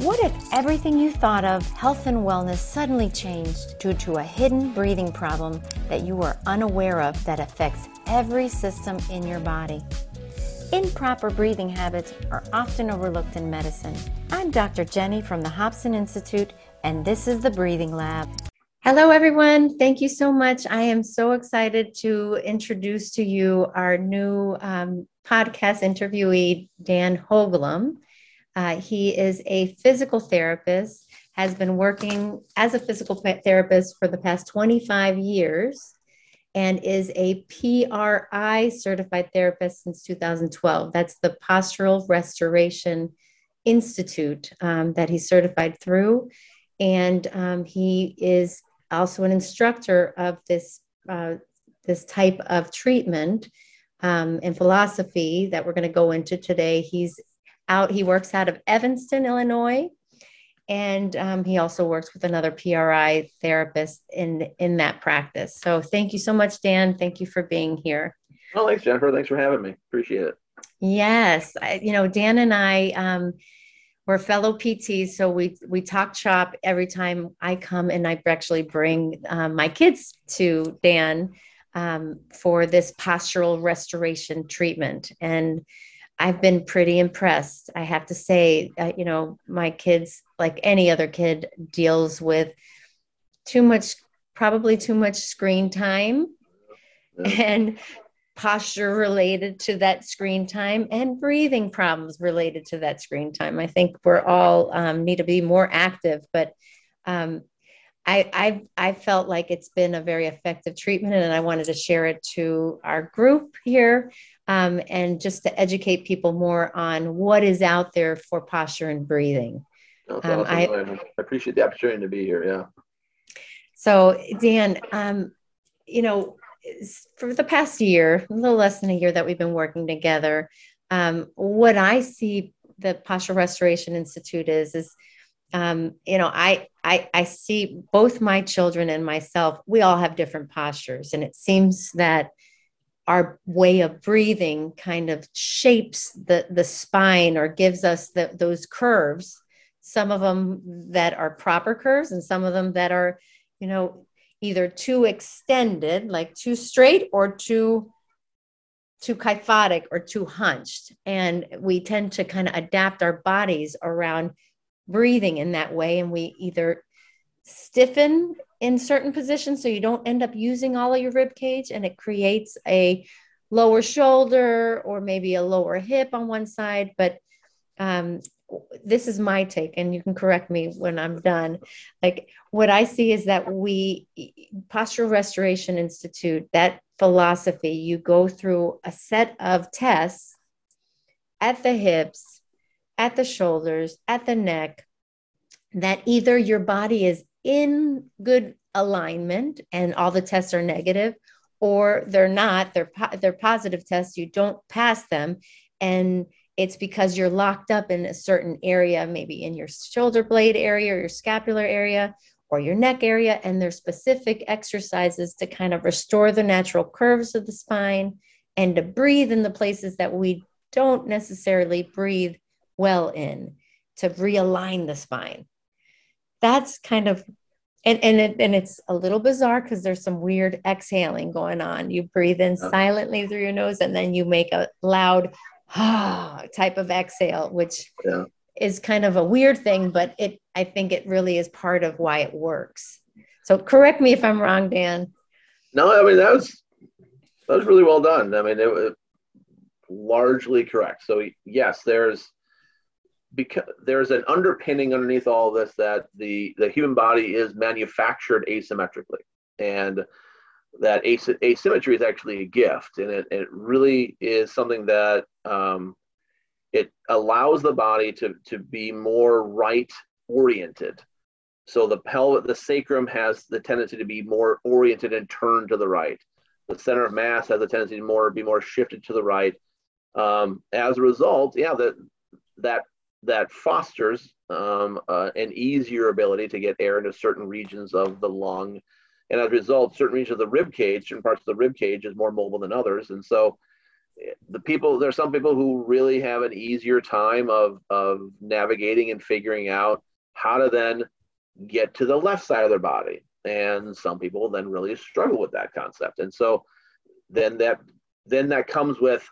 What if everything you thought of health and wellness suddenly changed due to a hidden breathing problem that you are unaware of that affects every system in your body? Improper breathing habits are often overlooked in medicine. I'm Dr. Jenny from the Hobson Institute, and this is the Breathing Lab. Hello, everyone. Thank you so much. I am so excited to introduce to you our new um, podcast interviewee, Dan Houglum. Uh, he is a physical therapist, has been working as a physical therapist for the past 25 years, and is a PRI certified therapist since 2012. That's the Postural Restoration Institute um, that he's certified through. And um, he is also an instructor of this, uh, this type of treatment um, and philosophy that we're going to go into today. He's out. He works out of Evanston, Illinois, and um, he also works with another PRI therapist in in that practice. So thank you so much, Dan. Thank you for being here. Well, thanks, Jennifer. Thanks for having me. Appreciate it. Yes, I, you know, Dan and I. Um, we're fellow PTs, so we we talk shop every time I come, and I actually bring um, my kids to Dan um, for this postural restoration treatment. And I've been pretty impressed. I have to say, uh, you know, my kids, like any other kid, deals with too much, probably too much screen time yeah. and posture related to that screen time and breathing problems related to that screen time. I think we're all um, need to be more active, but um, I, I I felt like it's been a very effective treatment, and I wanted to share it to our group here um, and just to educate people more on what is out there for posture and breathing. um, I, I, appreciate the opportunity to be here. Yeah. So, Dan, um, you know, for the past year, a little less than a year that we've been working together, um, what I see the Posture Restoration Institute is, is, um, you know, I, I, I see both my children and myself, we all have different postures. And it seems that our way of breathing kind of shapes the, the spine or gives us the, those curves. Some of them that are proper curves and some of them that are you know either too extended like too straight or too too kyphotic or too hunched. And we tend to kind of adapt our bodies around breathing in that way. And we either stiffen in certain positions so you don't end up using all of your rib cage and it creates a lower shoulder or maybe a lower hip on one side but um, this is my take and you can correct me when i'm done. Like what i see is that we postural restoration institute that philosophy you go through a set of tests at the hips at the shoulders at the neck that either your body is in good alignment and all the tests are negative or they're not they're they're positive tests you don't pass them. And it's because you're locked up in a certain area maybe in your shoulder blade area or your scapular area or your neck area. And there's specific exercises to kind of restore the natural curves of the spine and to breathe in the places that we don't necessarily breathe well in to realign the spine that's kind of and and it, and it's a little bizarre because there's some weird exhaling going on. You breathe in silently through your nose, and then you make a loud ah type of exhale, which yeah. is kind of a weird thing, but it I think it really is part of why it works. So correct me if I'm wrong, Dan. No, I mean that was that was really well done. I mean it was largely correct. So yes, there's because there's an underpinning underneath all this that the the human body is manufactured asymmetrically. And that as- asymmetry is actually a gift. And it, it really is something that um, it allows the body to to be more right oriented so the pelvic the sacrum has the tendency to be more oriented and turned to the right. The center of mass has a tendency to more be more shifted to the right. Um, as a result yeah that that that fosters um, uh, an easier ability to get air into certain regions of the lung. And as a result, certain regions of the rib cage, certain parts of the rib cage is more mobile than others. And so the people there's some people who really have an easier time of of navigating and figuring out how to then get to the left side of their body and some people then really struggle with that concept and so then that then that comes with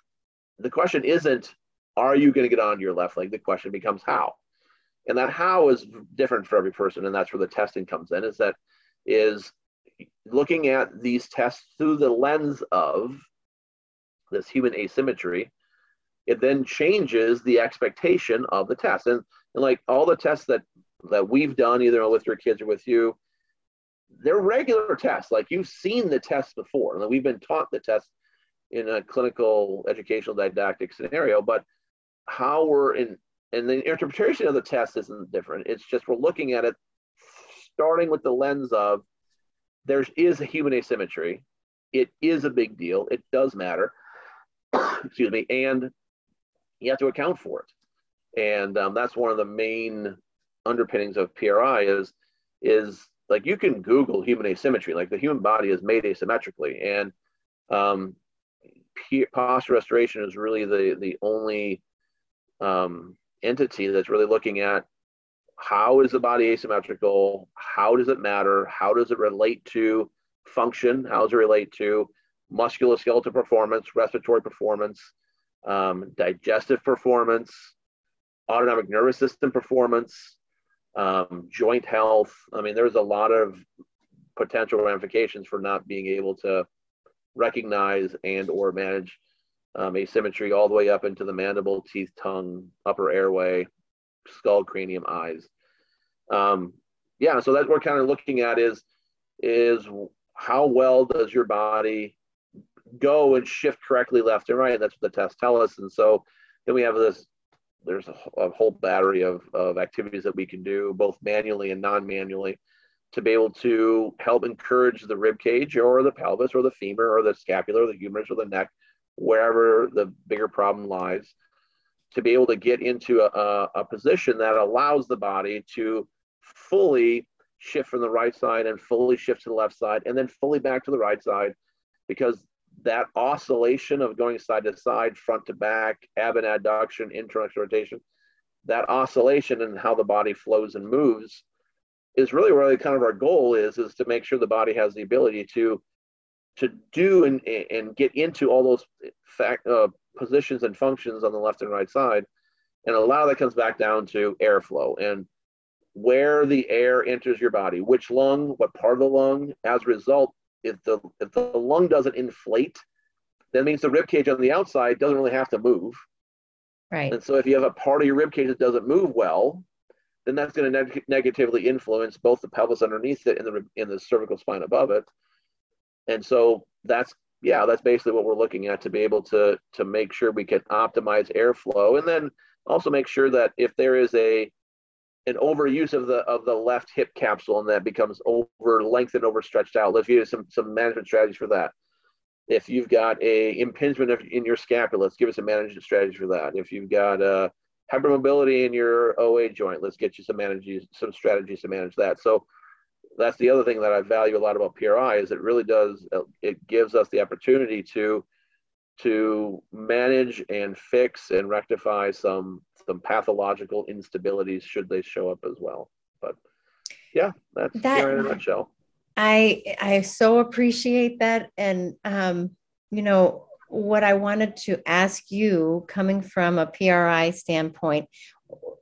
the question isn't are you going to get on your left leg? The question becomes how. And that how is different for every person and that's where the testing comes in is that is looking at these tests through the lens of this human asymmetry it then changes the expectation of the test. And, and like all the tests that that we've done either with your kids or with you they're regular tests. Like you've seen the tests before. And we've been taught the tests in a clinical educational didactic scenario but how we're in and the interpretation of the test isn't different. It's just we're looking at it starting with the lens of there is a human asymmetry. It is a big deal. It does matter. Excuse me. And you have to account for it. And um, that's one of the main underpinnings of pri is is like you can google human asymmetry like the human body is made asymmetrically. And um, posture restoration is really the the only um, entity that's really looking at how is the body asymmetrical how does it matter how does it relate to function how does it relate to musculoskeletal performance respiratory performance um, digestive performance autonomic nervous system performance um, joint health. I mean there's a lot of potential ramifications for not being able to recognize and or manage um, asymmetry all the way up into the mandible, teeth, tongue, upper airway, skull, cranium, eyes. Um, yeah, so that we're kind of looking at is is how well does your body go and shift correctly left and right? That's what the tests tell us. And so then we have this. There's a, a whole battery of, of activities that we can do, both manually and non-manually, to be able to help encourage the rib cage or the pelvis or the femur or the scapula or the humerus or the neck wherever the bigger problem lies, to be able to get into a, a, position that allows the body to fully shift from the right side and fully shift to the left side and then fully back to the right side because that oscillation of going side to side, front to back, ab and adduction, internal rotation, that oscillation and how the body flows and moves is really really kind of our goal is is to make sure the body has the ability to to do and, and get into all those fact, uh, positions and functions on the left and right side. And a lot of that comes back down to airflow and where the air enters your body, which lung, what part of the lung. As a result, if the if the lung doesn't inflate, that means the rib cage on the outside doesn't really have to move. Right. And so if you have a part of your rib cage that doesn't move well, then that's going to neg- negatively influence both the pelvis underneath it and the in the cervical spine above it, and so that's yeah, that's basically what we're looking at to be able to to make sure we can optimize airflow, and then also make sure that if there is a an overuse of the of the left hip capsule and that becomes over lengthened, overstretched out, let's you some some management strategies for that. If you've got a impingement in your scapula, let's give us a management strategy for that. If you've got a hypermobility in your OA joint, let's get you some manage some strategies to manage that. So that's the other thing that I value a lot about PRI is it really does it gives us the opportunity to to manage and fix and rectify some some pathological instabilities should they show up as well. But yeah, that's that, in a nutshell. I I so appreciate that, and um, you know what I wanted to ask you, coming from a PRI standpoint,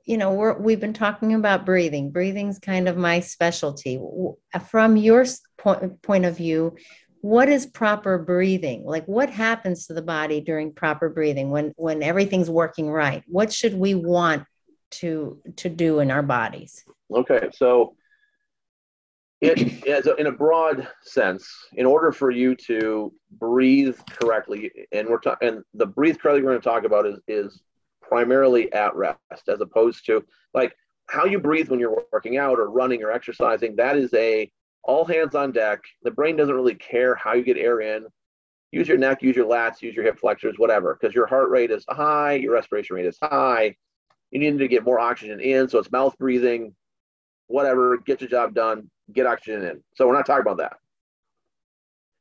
you know we're, we've been talking about breathing. Breathing's kind of my specialty. From your point, point of view what is proper breathing? Like what happens to the body during proper breathing when when everything's working right? What should we want to to do in our bodies? Okay so it, in a broad sense, in order for you to breathe correctly, and we're talking, and the breathe correctly we're going to talk about is is primarily at rest as opposed to like how you breathe when you're working out or running or exercising that is a all hands on deck. The brain doesn't really care how you get air in. Use your neck use your lats use your hip flexors whatever because your heart rate is high your respiration rate is high. You need to get more oxygen in so it's mouth breathing whatever get your job done get oxygen in. So we're not talking about that.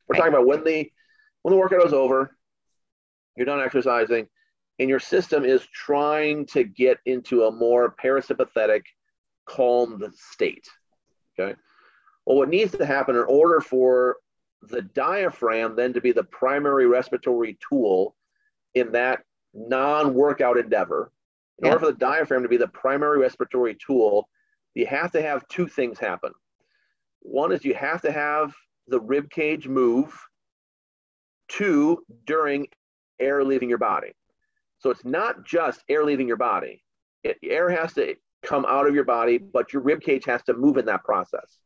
We're talking about when the when the workout is over you're done exercising, and your system is trying to get into a more parasympathetic, calmed state. Okay. Well, what needs to happen in order for the diaphragm then to be the primary respiratory tool in that non workout endeavor, in yeah. order for the diaphragm to be the primary respiratory tool, you have to have two things happen. One is you have to have the rib cage move. Two, during air leaving your body. So it's not just air leaving your body. It, air has to come out of your body, but your rib cage has to move in that process.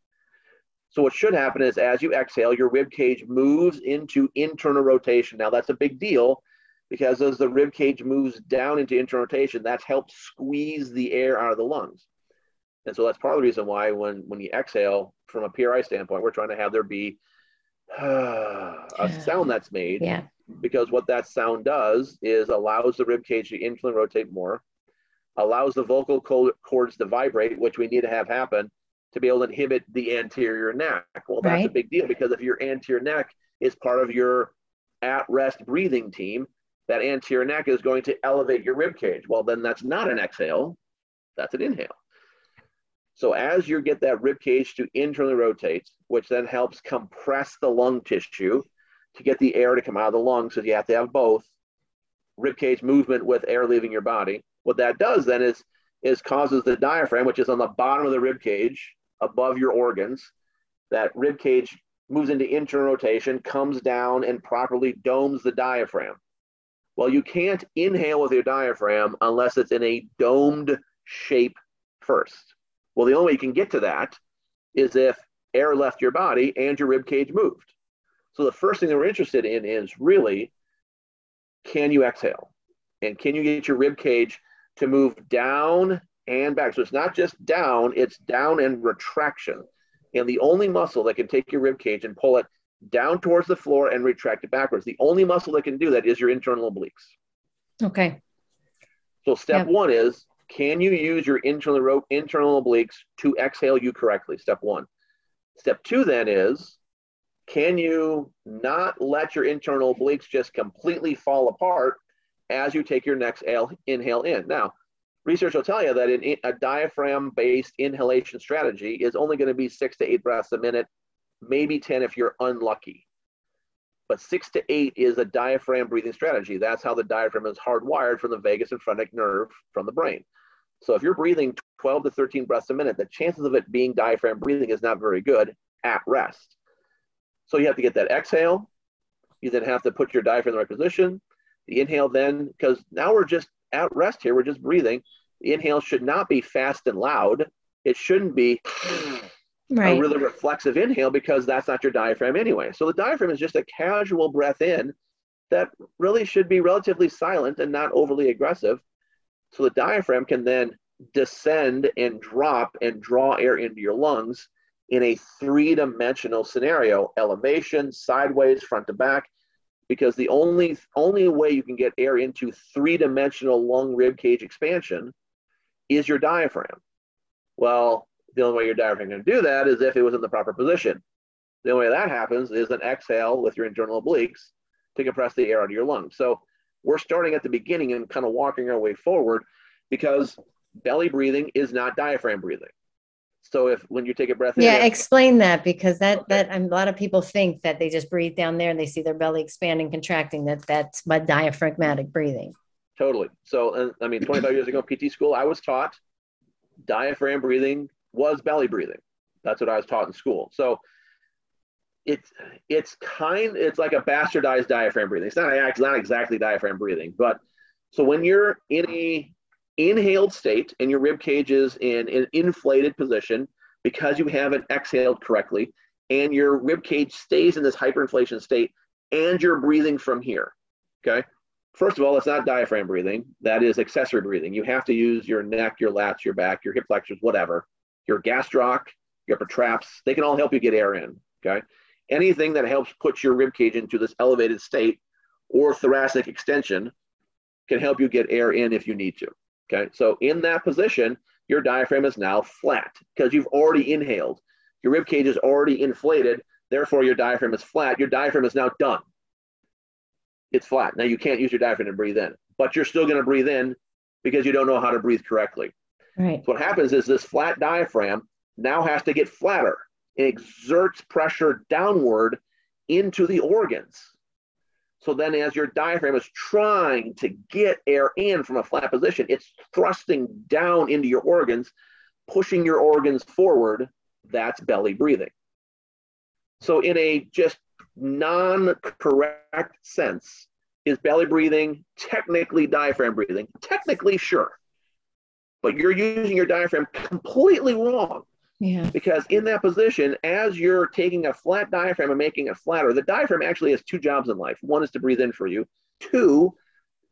So what should happen is as you exhale, your rib cage moves into internal rotation. Now that's a big deal because as the rib cage moves down into internal rotation, that's helped squeeze the air out of the lungs. And so that's part of the reason why when when you exhale from a PRI standpoint, we're trying to have there be uh, a sound that's made. Yeah. Because what that sound does is allows the rib cage to internally rotate more, allows the vocal cords to vibrate, which we need to have happen to be able to inhibit the anterior neck. Well, that's right. a big deal because if your anterior neck is part of your at rest breathing team, that anterior neck is going to elevate your rib cage. Well, then that's not an exhale, that's an inhale. So as you get that rib cage to internally rotate, which then helps compress the lung tissue to get the air to come out of the lungs, so you have to have both rib cage movement with air leaving your body. What that does then is is causes the diaphragm, which is on the bottom of the rib cage, above your organs. That rib cage moves into internal rotation, comes down, and properly domes the diaphragm. Well, you can't inhale with your diaphragm unless it's in a domed shape first. Well, the only way you can get to that is if air left your body and your rib cage moved. So the first thing that we're interested in is really can you exhale? And can you get your rib cage to move down and back. So it's not just down, it's down and retraction. And the only muscle that can take your rib cage and pull it down towards the floor and retract it backwards, the only muscle that can do that is your internal obliques. Okay. So step one is can you use your internal internal obliques to exhale you correctly? Step one. Step two then is can you not let your internal obliques just completely fall apart as you take your next inhale in? Now, research will tell you that in a diaphragm based inhalation strategy is only going to be six to eight breaths a minute, maybe 10 if you're unlucky. But six to eight is a diaphragm breathing strategy. That's how the diaphragm is hardwired from the vagus and phrenic nerve from the brain. So if you're breathing 12 to 13 breaths a minute, the chances of it being diaphragm breathing is not very good at rest. So you have to get that exhale. You then have to put your diaphragm in the right position. The inhale then, because now we're just at rest here, we're just breathing. The inhale should not be fast and loud. It shouldn't be right. a really reflexive inhale because that's not your diaphragm anyway. So the diaphragm is just a casual breath in that really should be relatively silent and not overly aggressive. So the diaphragm can then descend and drop and draw air into your lungs in a three dimensional scenario elevation, sideways, front to back because the only only way you can get air into three-dimensional lung rib cage expansion is your diaphragm. Well, the only way your diaphragm can do that is if it was in the proper position. The only way that happens is an exhale with your internal obliques to compress the air out of your lungs. So we're starting at the beginning and kind of walking our way forward because belly breathing is not diaphragm breathing. So if when you take a breath yeah, in, explain that because that okay. that um, a lot of people think that they just breathe down there and they see their belly expanding, contracting. That that's by diaphragmatic breathing. Totally. So uh, I mean, 25 years ago, PT school, I was taught diaphragm breathing was belly breathing. That's what I was taught in school. So it's it's kind it's like a bastardized diaphragm breathing. It's not it's not exactly diaphragm breathing, but so when you're in a inhaled state and your rib cage is in an inflated position because you haven't exhaled correctly and your rib cage stays in this hyperinflation state and you're breathing from here okay? First of all it's not diaphragm breathing. That is accessory breathing. You have to use your neck your lats your back your hip flexors whatever your gastroc your upper traps they can all help you get air in okay? Anything that helps put your rib cage into this elevated state or thoracic extension can help you get air in if you need to Okay, so in that position, your diaphragm is now flat because you've already inhaled. Your rib cage is already inflated, therefore your diaphragm is flat. Your diaphragm is now done. it's flat. Now you can't use your diaphragm to breathe in, but you're still going to breathe in because you don't know how to breathe correctly. Right. So what happens is this flat diaphragm now has to get flatter. It exerts pressure downward into the organs. So then, as your diaphragm is trying to get air in from a flat position, it's thrusting down into your organs, pushing your organs forward. That's belly breathing. So, in a just non correct sense, is belly breathing technically diaphragm breathing? Technically, sure. But you're using your diaphragm completely wrong. Yeah. Because in that position, as you're taking a flat diaphragm and making it flatter, the diaphragm actually has two jobs in life. One is to breathe in for you. Two,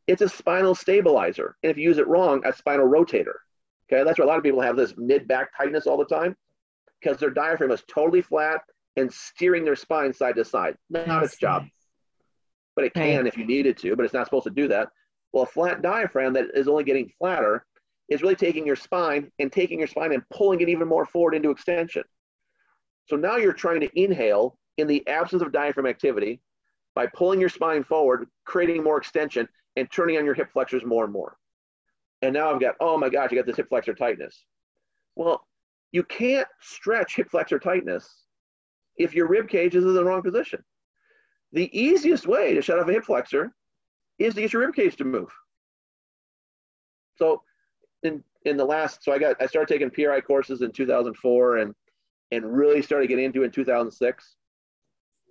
it's a spinal stabilizer. And if you use it wrong, a spinal rotator. Okay, that's why a lot of people have this mid back tightness all the time because their diaphragm is totally flat and steering their spine side to side. Not its job, but it can right. if you needed to, but it's not supposed to do that. Well, a flat diaphragm that is only getting flatter is really taking your spine and taking your spine and pulling it even more forward into extension. So now you're trying to inhale in the absence of diaphragm activity by pulling your spine forward, creating more extension, and turning on your hip flexors more and more. And now I've got, oh my gosh, you got this hip flexor tightness. Well, you can't stretch hip flexor tightness if your rib cage is in the wrong position. The easiest way to shut off a hip flexor is to get your rib cage to move. So in in the last so I got I started taking PRI courses in 2004 and and really started getting into it in 2006.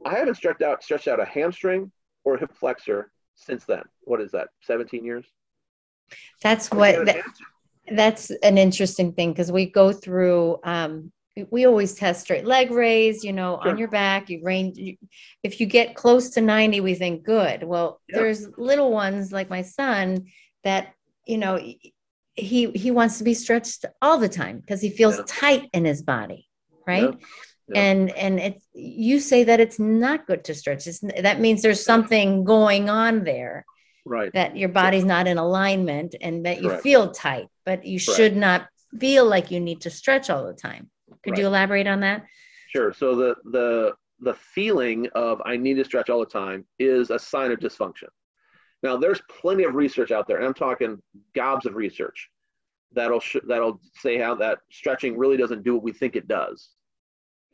I haven't stretched out stretched out a hamstring or a hip flexor since then. What is that? 17 years? That's what that, that's an interesting thing because we go through um, we always test straight leg raise, you know, sure. on your back, you range. You, if you get close to 90, we think good. Well, there's little ones like my son that, you know, he he wants to be stretched all the time because he feels yeah. tight in his body right yeah. Yeah. and and it you say that it's not good to stretch it's, that means there's something going on there right that your body's not in alignment and that you Correct. feel tight but you Correct. should not feel like you need to stretch all the time could right. you elaborate on that sure so the the the feeling of i need to stretch all the time is a sign of dysfunction now, there's plenty of research out there, and I'm talking gobs of research that'll sh- that'll say how that stretching really doesn't do what we think it does.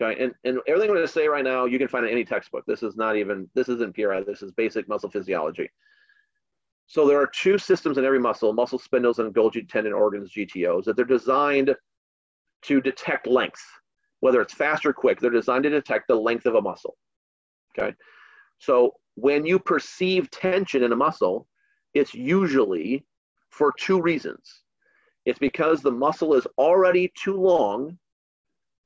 Okay, and and everything I'm going to say right now, you can find in any textbook. This is not even this isn't PRI. This is basic muscle physiology. So there are two systems in every muscle: muscle spindles and Golgi tendon organs (GTOs) that they're designed to detect length, whether it's fast or quick. They're designed to detect the length of a muscle. Okay, so when you perceive tension in a muscle, it's usually for two reasons. It's because the muscle is already too long,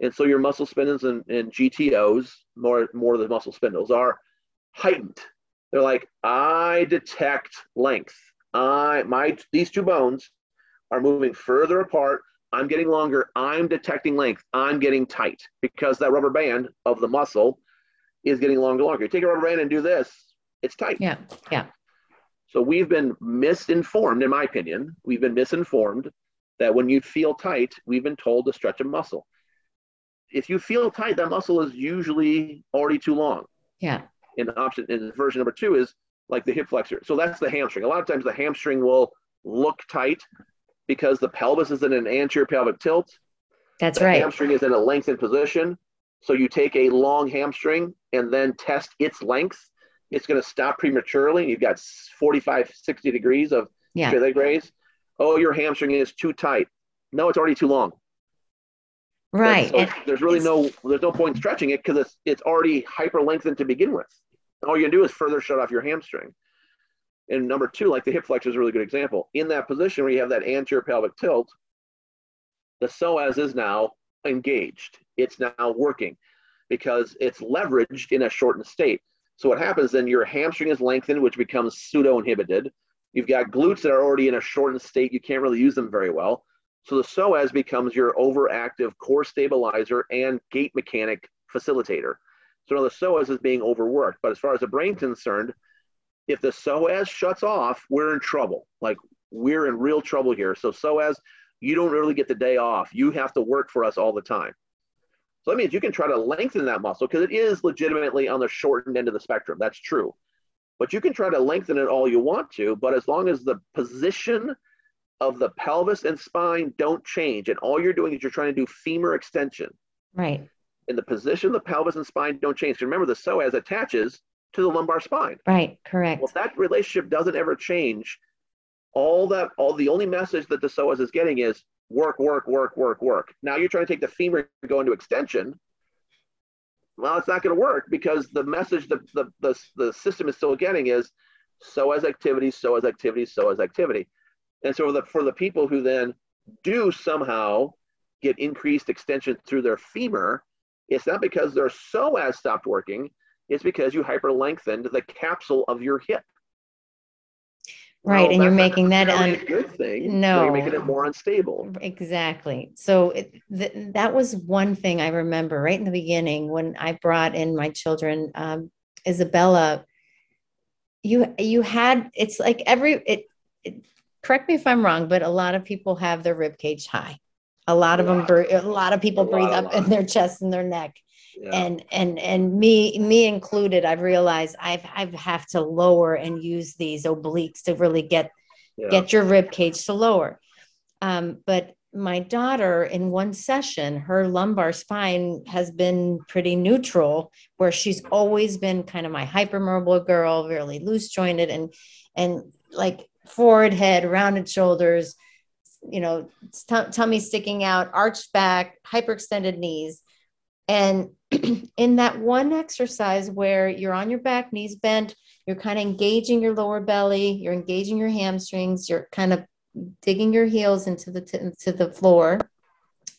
and so your muscle spindles and, and GTOs, more more of the muscle spindles, are heightened. They're like, I detect length. I my these two bones are moving further apart. I'm getting longer. I'm detecting length. I'm getting tight because that rubber band of the muscle is getting longer and longer. You take a rubber band and do this, it's tight. Yeah. Yeah. So we've been misinformed, in my opinion. We've been misinformed that when you feel tight, we've been told to stretch a muscle. If you feel tight, that muscle is usually already too long. Yeah. And option and version number two is like the hip flexor. So that's the hamstring. A lot of times the hamstring will look tight because the pelvis is in an anterior pelvic tilt. That's right. the right. Hamstring is in a lengthened position. So you take a long hamstring and then test its length. It's going to stop prematurely. You've got 45, 60 degrees of yeah. leg raise. Oh, your hamstring is too tight. No, it's already too long. Right. So there's really no there's no point in stretching it because it's it's already hyper lengthened to begin with. All you're gonna do is further shut off your hamstring. And number two, like the hip flexor is a really good example. In that position where you have that anterior pelvic tilt, the psoas is now engaged it's now working because it's leveraged in a shortened state. So what happens then, your hamstring is lengthened, which becomes pseudo inhibited. You've got glutes that are already in a shortened state. You can't really use them very well. So the psoas becomes your overactive core stabilizer and gait mechanic facilitator. So now the psoas is being overworked. But as far as the brain's concerned, if the psoas shuts off, we're in trouble. Like we're in real trouble here. So psoas, you don't really get the day off. You have to work for us all the time. So that means you can try to lengthen that muscle because it is legitimately on the shortened end of the spectrum. That's true. But you can try to lengthen it all you want to. But as long as the position of the pelvis and spine don't change, and all you're doing is you're trying to do femur extension. Right. And the position of the pelvis and spine don't change. Remember, the psoas attaches to the lumbar spine. Right. Correct. Well, if that relationship doesn't ever change, all that, all the only message that the psoas is getting is work, work, work, work, work. Now you're trying to take the femur and go into extension. Well, it's not going to work because the message the, the, the, the system is still getting is psoas activity, psoas activity, psoas activity. And so the, for the people who then do somehow get increased extension through their femur, it's not because their psoas stopped working, it's because you hyper lengthened the capsule of your hip. Right, Well, and you're making that un- a good thing. No. you're making it more unstable. Exactly. So it, th- that was one thing I remember right in the beginning when I brought in my children. Um, Isabella, you you had it's like every it, it. Correct me if I'm wrong, but a lot of people have their rib cage high. A lot of them, a lot of people A breathe lot, up in their chest and their neck Yeah. and and and me me included i've realized i've i've have to lower and use these obliques to really get yeah. get your rib cage to lower um, but my daughter in one session her lumbar spine has been pretty neutral where she's always been kind of my hypermobile girl really loose jointed and and like forward head rounded shoulders you know t- tummy sticking out arched back hyperextended knees and in that one exercise where you're on your back, knees bent, you're kind of engaging your lower belly, you're engaging your hamstrings, you're kind of digging your heels into the t- into the floor,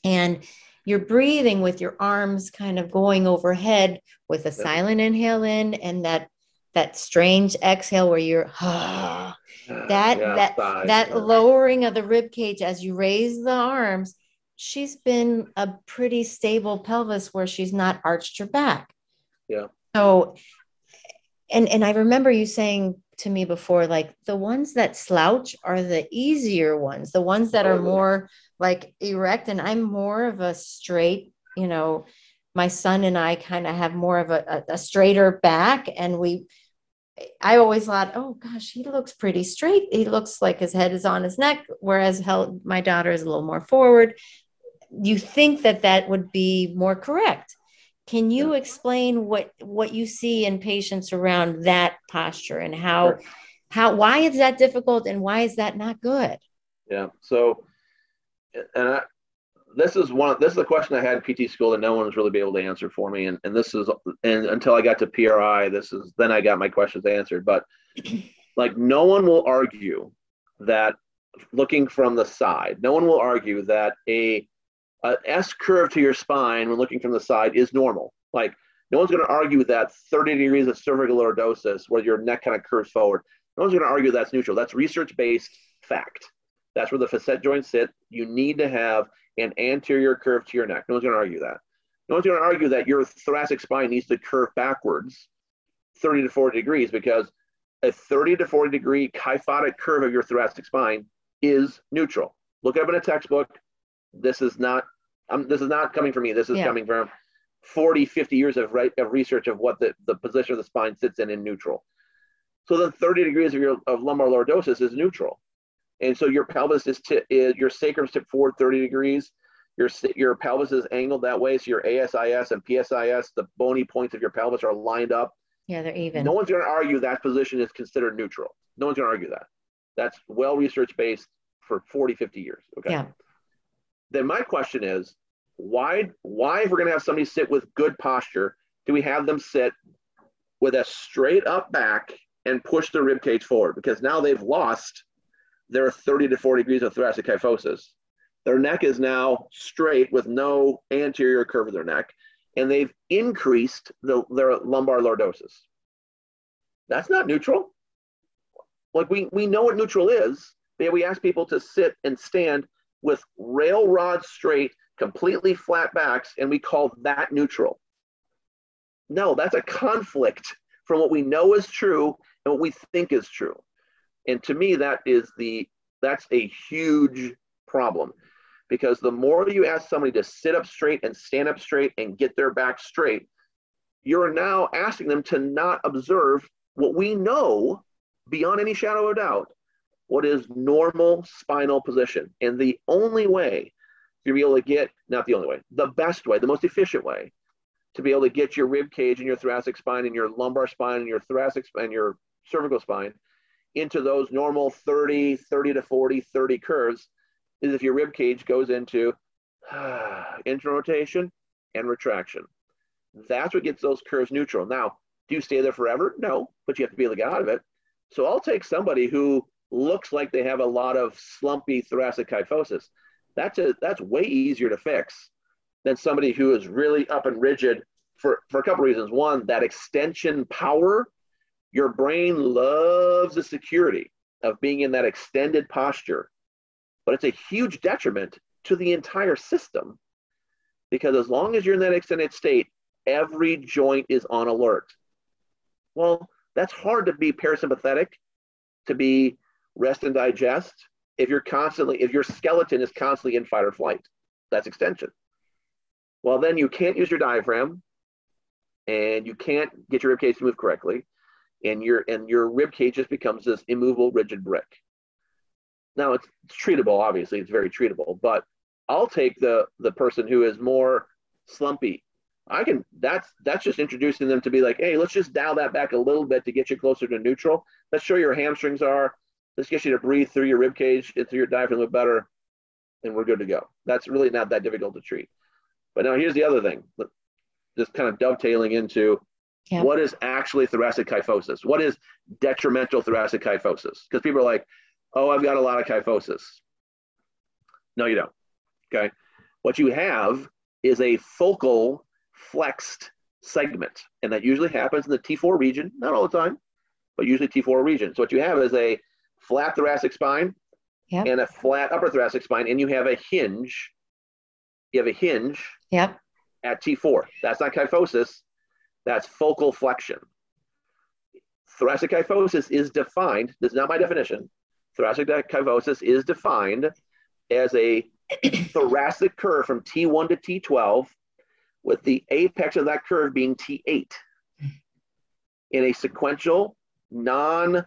and you're breathing with your arms kind of going overhead with a silent inhale in and that that strange exhale where you're ah, that Yeah, that that lowering of the rib cage as you raise the arms she's been a pretty stable pelvis where she's not arched her back Yeah. so and and i remember you saying to me before like the ones that slouch are the easier ones the ones that are more like erect and i'm more of a straight you know my son and i kind of have more of a, a, a straighter back and we I always thought, oh gosh, he looks pretty straight. He looks like his head is on his neck, whereas hell, my daughter is a little more forward. You think that that would be more correct. Can you explain what what you see in patients around that posture and how Sure. how why is that difficult and why is that not good? Yeah. So, and I, this is one. This is a question I had in PT school that no one was really be able to answer for me. And and this is and until I got to PRI, this is then I got my questions answered. But like no one will argue that looking from the side, no one will argue that a a S curve to your spine when looking from the side is normal. Like no one's going to argue that 30 degrees of cervical lordosis, where your neck kind of curves forward. No one's going to argue that's neutral. That's research-based fact. That's where the facet joints sit. You need to have an anterior curve to your neck. No one's going to argue that. No one's going to argue that your thoracic spine needs to curve backwards 30 to 40 degrees because a 30 to 40 degree kyphotic curve of your thoracic spine is neutral. Look up in a textbook. This is not um, this is not coming from me. This is Yeah. coming from 40, 50 years of, right, of research of what the, the position of the spine sits in in neutral. So then 30 degrees of your of lumbar lordosis is neutral. And so your pelvis is, ti is your sacrum's tipped forward 30 degrees. Your, your pelvis is angled that way. So your ASIS and PSIS, the bony points of your pelvis are lined up. Yeah, they're even. No one's going to argue that position is considered neutral. No one's going to argue that. That's well research based for 40, 50 years. Okay. Yeah. Then my question is, why, why if we're going to have somebody sit with good posture, do we have them sit with a straight up back and push the rib cage forward? Because now they've lost their 30 to 40 degrees of thoracic kyphosis. Their neck is now straight with no anterior curve of their neck, and they've increased the, their lumbar lordosis. That's not neutral. Like we, we know what neutral is, but we ask people to sit and stand with railrod straight, completely flat backs, and we call that neutral. No, that's a conflict from what we know is true and what we think is true. And to me, that is the that's a huge problem because the more you ask somebody to sit up straight and stand up straight and get their back straight, you're now asking them to not observe what we know beyond any shadow of doubt what is normal spinal position. And the only way to be able to get, not the only way, the best way, the most efficient way to be able to get your rib cage and your thoracic spine and your lumbar spine and your thoracic spine, and your cervical spine into those normal 30, 30 to 40, 30 curves is if your rib cage goes into internal rotation and retraction. That's what gets those curves neutral. Now, do you stay there forever? No, but you have to be able to get out of it. So I'll take somebody who looks like they have a lot of slumpy thoracic kyphosis. That's a, that's way easier to fix than somebody who is really up and rigid for, for a couple reasons. One, that extension power, your brain loves the security of being in that extended posture, but it's a huge detriment to the entire system because as long as you're in that extended state, every joint is on alert. Well, that's hard to be parasympathetic, to be rest and digest if you're constantly, if your skeleton is constantly in fight or flight. That's extension. Well, then you can't use your diaphragm and you can't get your rib cage to move correctly. And your and your rib cage just becomes this immovable, rigid brick. Now it's, it's treatable, obviously, it's very treatable, but I'll take the the person who is more slumpy. I can that's that's just introducing them to be like, hey, let's just dial that back a little bit to get you closer to neutral. Let's show you your hamstrings are. Let's get you to breathe through your rib cage and through your diaphragm a little better, and we're good to go. That's really not that difficult to treat. But now here's the other thing. Just kind of dovetailing into yeah. what is actually thoracic kyphosis? What is detrimental thoracic kyphosis? Because people are like, oh, I've got a lot of kyphosis. No, you don't. Okay. What you have is a focal flexed segment, and that usually happens in the T4 region, not all the time, but usually T4 region. So what you have is a flat thoracic spine yep. and a flat upper thoracic spine, and you have a hinge. You have a hinge yep. at T4. That's not kyphosis, that's focal flexion. Thoracic kyphosis is defined, this is not my definition. Thoracic kyphosis is defined as a thoracic curve from T1 to T12, with the apex of that curve being T8 hmm. in a sequential, non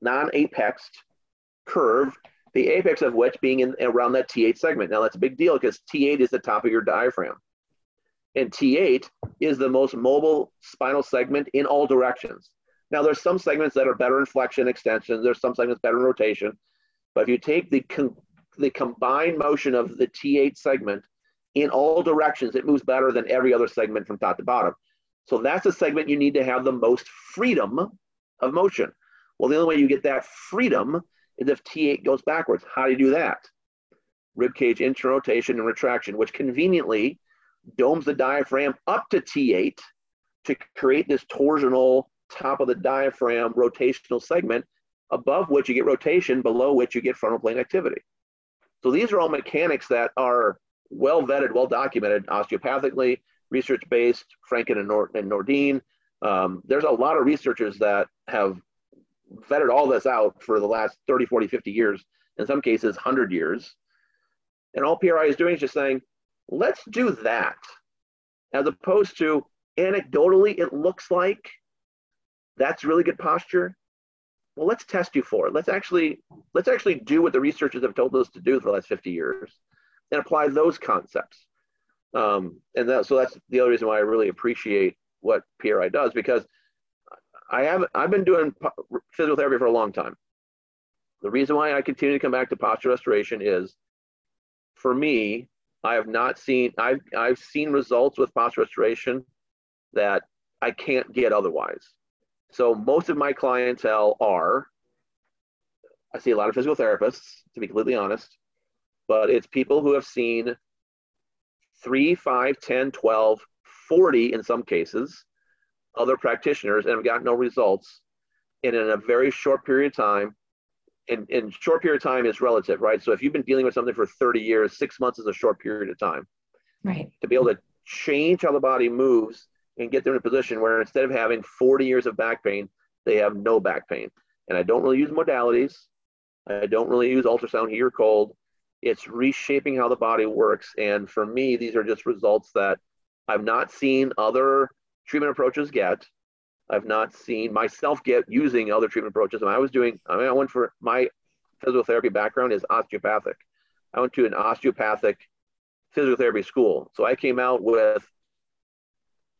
non apexed curve, the apex of which being in around that T8 segment. Now that's a big deal because T8 is the top of your diaphragm. And T8 is the most mobile spinal segment in all directions. Now there's some segments that are better in flexion extension, there's some segments better in rotation. But if you take the con- the combined motion of the T8 segment in all directions, it moves better than every other segment from top to bottom. So that's a segment you need to have the most freedom of motion. Well, the only way you get that freedom is if T8 goes backwards. How do you do that? Rib cage internal rotation and retraction, which conveniently domes the diaphragm up to T8 to create this torsional top of the diaphragm rotational segment, above which you get rotation, below which you get frontal plane activity. So these are all mechanics that are well vetted, well documented osteopathically, research based, Frankel and, Nord- and Nordin. Um, there's a lot of researchers that have vetted all this out for the last 30, 40, 50 years, in some cases, 100 years. And all PRI is doing is just saying, let's do that, as opposed to anecdotally, it looks like that's really good posture. Well let's test you for it. Let's actually let's actually do what the researchers have told us to do for the last 50 years and apply those concepts. Um, and that, so that's the other reason why i really appreciate what pri does because i have i've been doing physical therapy for a long time. The reason why i continue to come back to posture restoration is for me i have not seen i've i've seen results with posture restoration that i can't get otherwise. So most of my clientele are, I see a lot of physical therapists, to be completely honest, but it's people who have seen three, five, 10, 12, 40 in some cases, other practitioners and have got no results. And in a very short period of time, and, and short period of time is relative, right? So if you've been dealing with something for 30 years, six months is a short period of time. Right. To be able to change how the body moves and get them in a position where instead of having 40 years of back pain, they have no back pain. And I don't really use modalities. I don't really use ultrasound heat or cold. It's reshaping how the body works. And for me, these are just results that I've not seen other treatment approaches get. I've not seen myself get using other treatment approaches. And I was doing, I mean, I went for my physical therapy background is osteopathic. I went to an osteopathic physical therapy school. So I came out with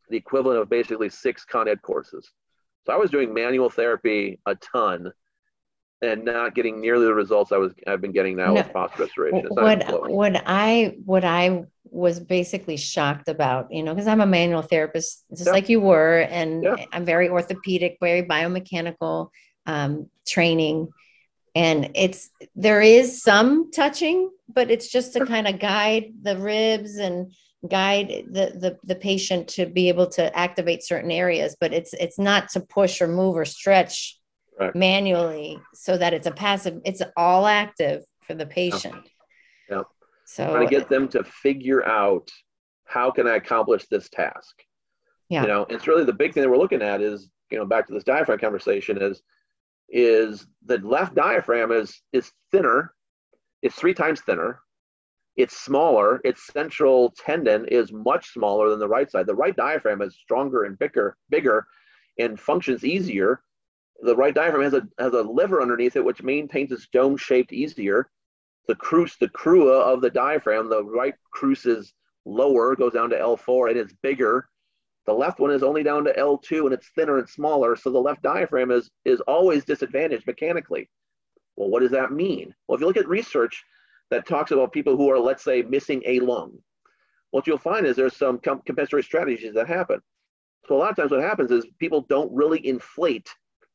the equivalent of basically six Con Ed courses. So I was doing manual therapy a ton and not getting nearly the results I was I've been getting now no, with posture restoration. what what I what I was basically shocked about, you know, because I'm a manual therapist, just yeah. like you were, and yeah. I'm very orthopedic, very biomechanical um, training, and it's there is some touching, but it's just to kind of guide the ribs and guide the, the the patient to be able to activate certain areas, but it's it's not to push or move or stretch right. manually so that it's a passive, it's all active for the patient. Yeah. yeah. So trying to get them to figure out how can I accomplish this task? Yeah. You know, it's really the big thing that we're looking at is, you know, back to this diaphragm conversation is is the left diaphragm is is thinner, it's three times thinner, it's smaller, its central tendon is much smaller than the right side. The right diaphragm is stronger and bigger, bigger and functions easier the right diaphragm has a has a liver underneath it, which maintains its dome shaped easier. The crus, the crura of the diaphragm, the right crus is lower, goes down to L4, and it's bigger. The left one is only down to L2 and it's thinner and smaller. So the left diaphragm is is always disadvantaged mechanically. Well, what does that mean? Well, if you look at research that talks about people who are, let's say, missing a lung, what you'll find is there's some compensatory strategies that happen. So a lot of times what happens is people don't really inflate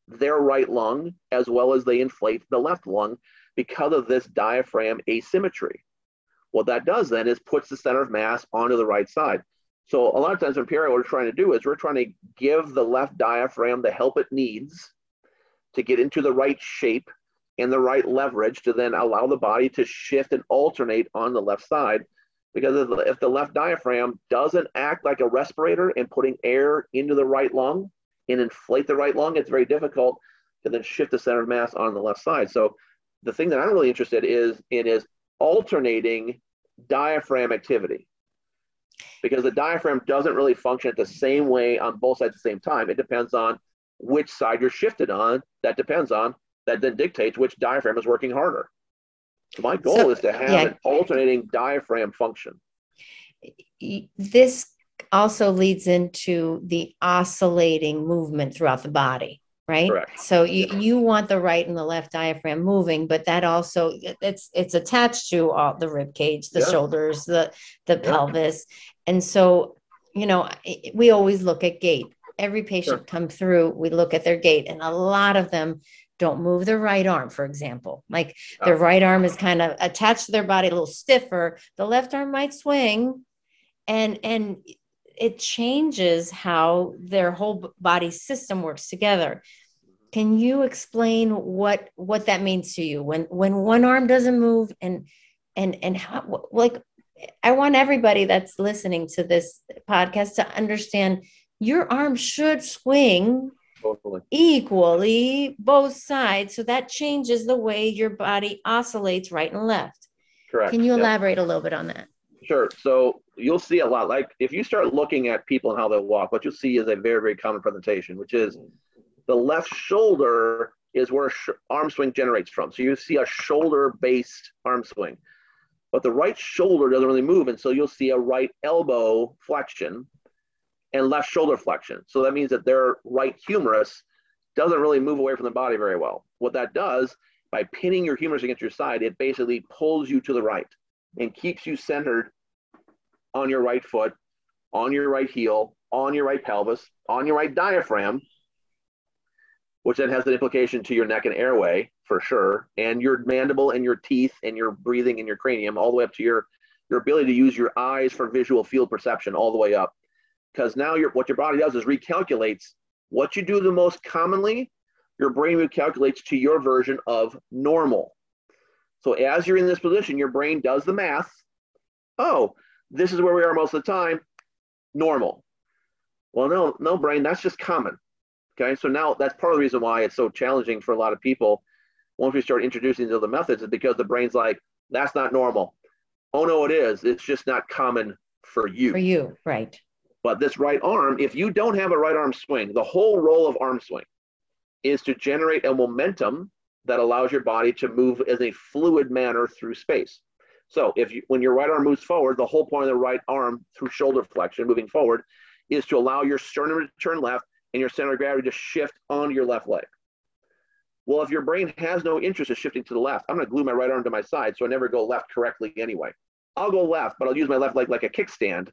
their right lung as well as they inflate the left lung because of this diaphragm asymmetry. What that does then is puts the center of mass onto the right side. So a lot of times in PRI, what we're trying to do is we're trying to give the left diaphragm the help it needs to get into the right shape and the right leverage to then allow the body to shift and alternate on the left side. Because if the left diaphragm doesn't act like a respirator and putting air into the right lung, and inflate the right lung, it's very difficult to then shift the center of mass on the left side. So the thing that I'm really interested is in is alternating diaphragm activity because the diaphragm doesn't really function at the same way on both sides at the same time. It depends on which side you're shifted on. That depends on that then dictates which diaphragm is working harder. So my goal so, is to have yeah. an alternating diaphragm function. This also leads into the oscillating movement throughout the body right Correct. so you, you want the right and the left diaphragm moving but that also it's it's attached to all the rib cage the yeah. shoulders the the yeah. pelvis and so you know we always look at gait every patient sure. come through we look at their gait and a lot of them don't move their right arm for example like oh. their oh. right arm is kind of attached to their body a little stiffer the left arm might swing and and it changes how their whole body system works together can you explain what what that means to you when when one arm doesn't move and and and how like i want everybody that's listening to this podcast to understand your arm should swing totally. equally both sides so that changes the way your body oscillates right and left correct can you elaborate yep. a little bit on that Sure. So you'll see a lot. Like if you start looking at people and how they walk, what you'll see is a very, very common presentation, which is the left shoulder is where sh- arm swing generates from. So you see a shoulder based arm swing, but the right shoulder doesn't really move. And so you'll see a right elbow flexion and left shoulder flexion. So that means that their right humerus doesn't really move away from the body very well. What that does by pinning your humerus against your side, it basically pulls you to the right and keeps you centered on your right foot, on your right heel, on your right pelvis, on your right diaphragm, which then has an implication to your neck and airway for sure, and your mandible and your teeth and your breathing and your cranium, all the way up to your your ability to use your eyes for visual field perception, all the way up. Because now your what your body does is recalculates what you do the most commonly. Your brain recalculates to your version of normal. So as you're in this position, your brain does the math. Oh, this is where we are most of the time. Normal. Well, no, no, brain, that's just common. Okay, so now that's part of the reason why it's so challenging for a lot of people once we start introducing the other methods is because the brain's like, that's not normal. Oh no, it is. It's just not common for you. For you, right. But this right arm, if you don't have a right arm swing, the whole role of arm swing is to generate a momentum that allows your body to move in a fluid manner through space. So if you, when your right arm moves forward, the whole point of the right arm through shoulder flexion moving forward is to allow your sternum to turn left and your center of gravity to shift onto your left leg. Well, if your brain has no interest in shifting to the left, I'm going to glue my right arm to my side so I never go left correctly anyway. I'll go left, but I'll use my left leg like a kickstand,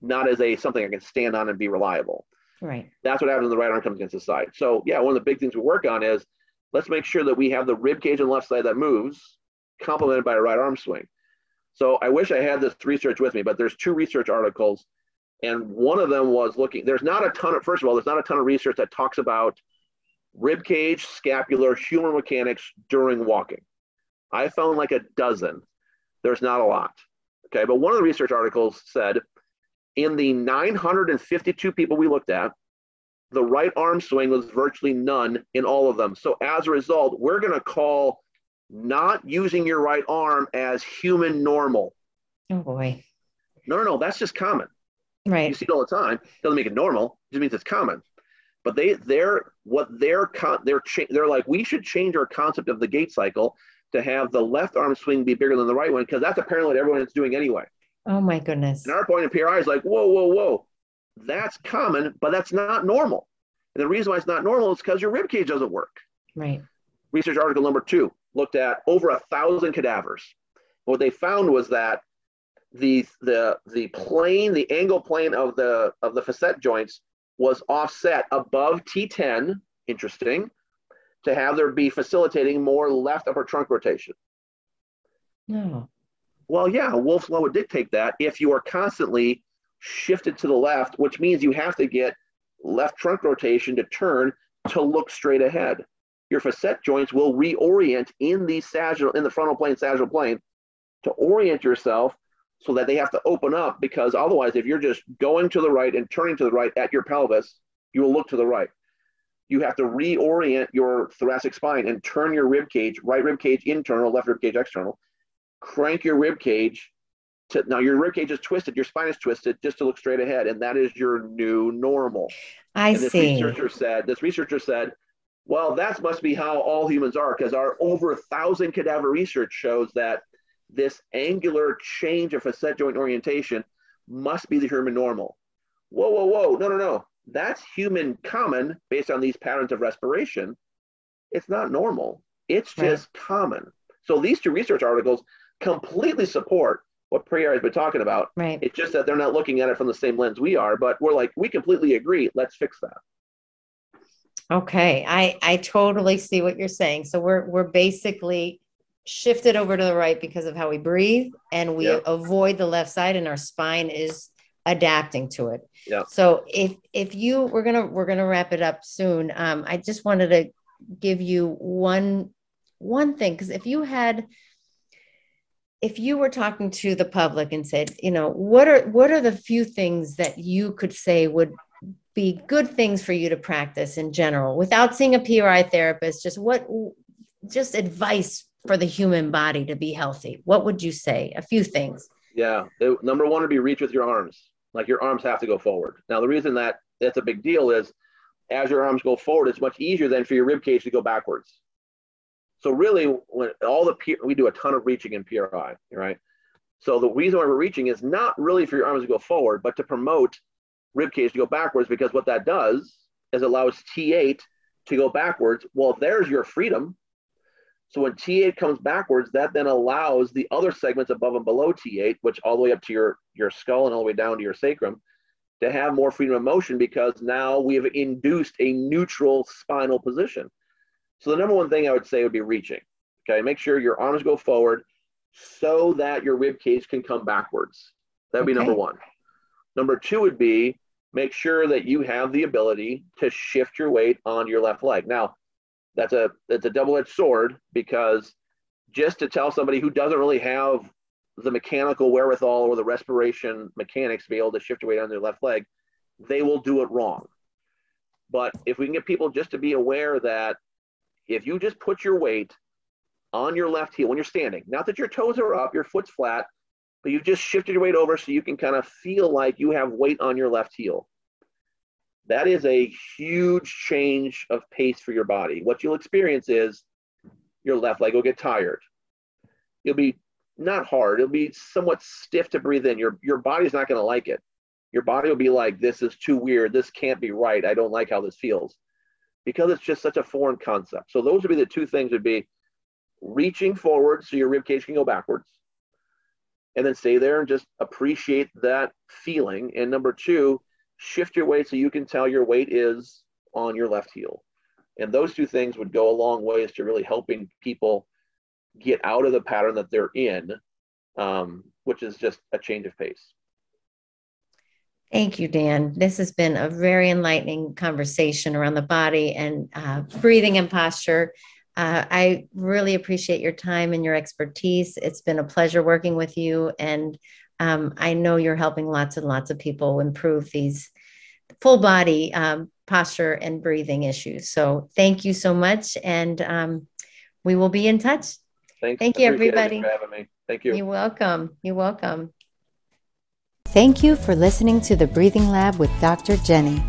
not as a something I can stand on and be reliable. Right. That's what happens when the right arm comes against the side. So yeah, one of the big things we work on is let's make sure that we have the rib cage on the left side that moves, complemented by a right arm swing. So I wish I had this research with me, but there's two research articles, and one of them was looking. There's not a ton of first of all, there's not a ton of research that talks about rib cage, scapular, humeral mechanics during walking. I found like a dozen. There's not a lot. Okay, but one of the research articles said in the 952 people we looked at, the right arm swing was virtually none in all of them. So as a result, we're going to call not using your right arm as human normal. Oh boy. No, no, no, that's just common. Right. You see it all the time. Doesn't make it normal. It just means it's common. But they, they're what they're con- they're cha- they're like we should change our concept of the gait cycle to have the left arm swing be bigger than the right one because that's apparently what everyone is doing anyway. Oh my goodness. And our point in PRI is like, whoa, whoa, whoa, that's common, but that's not normal. And the reason why it's not normal is because your rib cage doesn't work. Right. Research article number two looked at over a thousand cadavers. What they found was that the the the plane, the angle plane of the of the facet joints was offset above T10. Interesting. To have there be facilitating more left upper trunk rotation. No. Well, yeah, Wolff's law would dictate that if you are constantly shifted to the left, which means you have to get left trunk rotation to turn to look straight ahead. Your facet joints will reorient in the sagittal, in the frontal plane, sagittal plane, to orient yourself so that they have to open up because otherwise, if you're just going to the right and turning to the right at your pelvis, you will look to the right. You have to reorient your thoracic spine and turn your rib cage, right rib cage internal, left rib cage external, crank your rib cage to now your rib cage is twisted, your spine is twisted just to look straight ahead, and that is your new normal. I and this see. researcher said, this researcher said, well, that must be how all humans are, because our over a thousand cadaver research shows that this angular change of facet joint orientation must be the human normal. Whoa, whoa, whoa, no, no, no. That's human common based on these patterns of respiration. It's not normal. It's Right. just common. So these two research articles completely support what PRI has been talking about. Right. It's just that they're not looking at it from the same lens we are, but we're like, we completely agree. Let's fix that. Okay. I I totally see what you're saying. So we're we're basically shifted over to the right because of how we breathe and we Yep. avoid the left side and our spine is adapting to it. Yep. So if if you we're gonna we're gonna wrap it up soon. Um, I just wanted to give you one one thing because if you had if you were talking to the public and said, you know, what are what are the few things that you could say would be good things for you to practice in general without seeing a PRI therapist, just what just advice for the human body to be healthy. What would you say? A few things. Yeah. Number one would be reach with your arms. Like your arms have to go forward. Now, the reason that that's a big deal is as your arms go forward, it's much easier than for your rib cage to go backwards. So really, when all the P- we do a ton of reaching in PRI, right? So the reason why we're reaching is not really for your arms to go forward, but to promote rib cage to go backwards because what that does is allows T8 to go backwards. Well, there's your freedom. So when T8 comes backwards, that then allows the other segments above and below T8, which all the way up to your, your skull and all the way down to your sacrum, to have more freedom of motion because now we have induced a neutral spinal position. So the number one thing I would say would be reaching. Okay, make sure your arms go forward so that your rib cage can come backwards. That would be Okay. number one. Number two would be make sure that you have the ability to shift your weight on your left leg. Now, that's a that's a double-edged sword because just to tell somebody who doesn't really have the mechanical wherewithal or the respiration mechanics to be able to shift your weight on their left leg, they will do it wrong. But if we can get people just to be aware that if you just put your weight on your left heel when you're standing, not that your toes are up, your foot's flat, but you've just shifted your weight over so you can kind of feel like you have weight on your left heel. That is a huge change of pace for your body. What you'll experience is your left leg will get tired. It'll be not hard, it'll be somewhat stiff to breathe in. Your, your body's not going to like it. Your body will be like, this is too weird. This can't be right. I don't like how this feels because it's just such a foreign concept. So those would be the two things would be reaching forward so your rib cage can go backwards and then stay there and just appreciate that feeling. And number two, shift your weight so you can tell your weight is on your left heel. And those two things would go a long ways to really helping people get out of the pattern that they're in, um, which is just a change of pace. Thank you, Dan. This has been a very enlightening conversation around the body and uh, breathing and posture. Uh, I really appreciate your time and your expertise. It's been a pleasure working with you. And um, I know you're helping lots and lots of people improve these full body um, posture and breathing issues. So thank you so much. And um, we will be in touch. Thanks. Thank you, everybody. for having me. Thank you. You're welcome. You're welcome. Thank you for listening to the Breathing Lab with Dr. Jenny.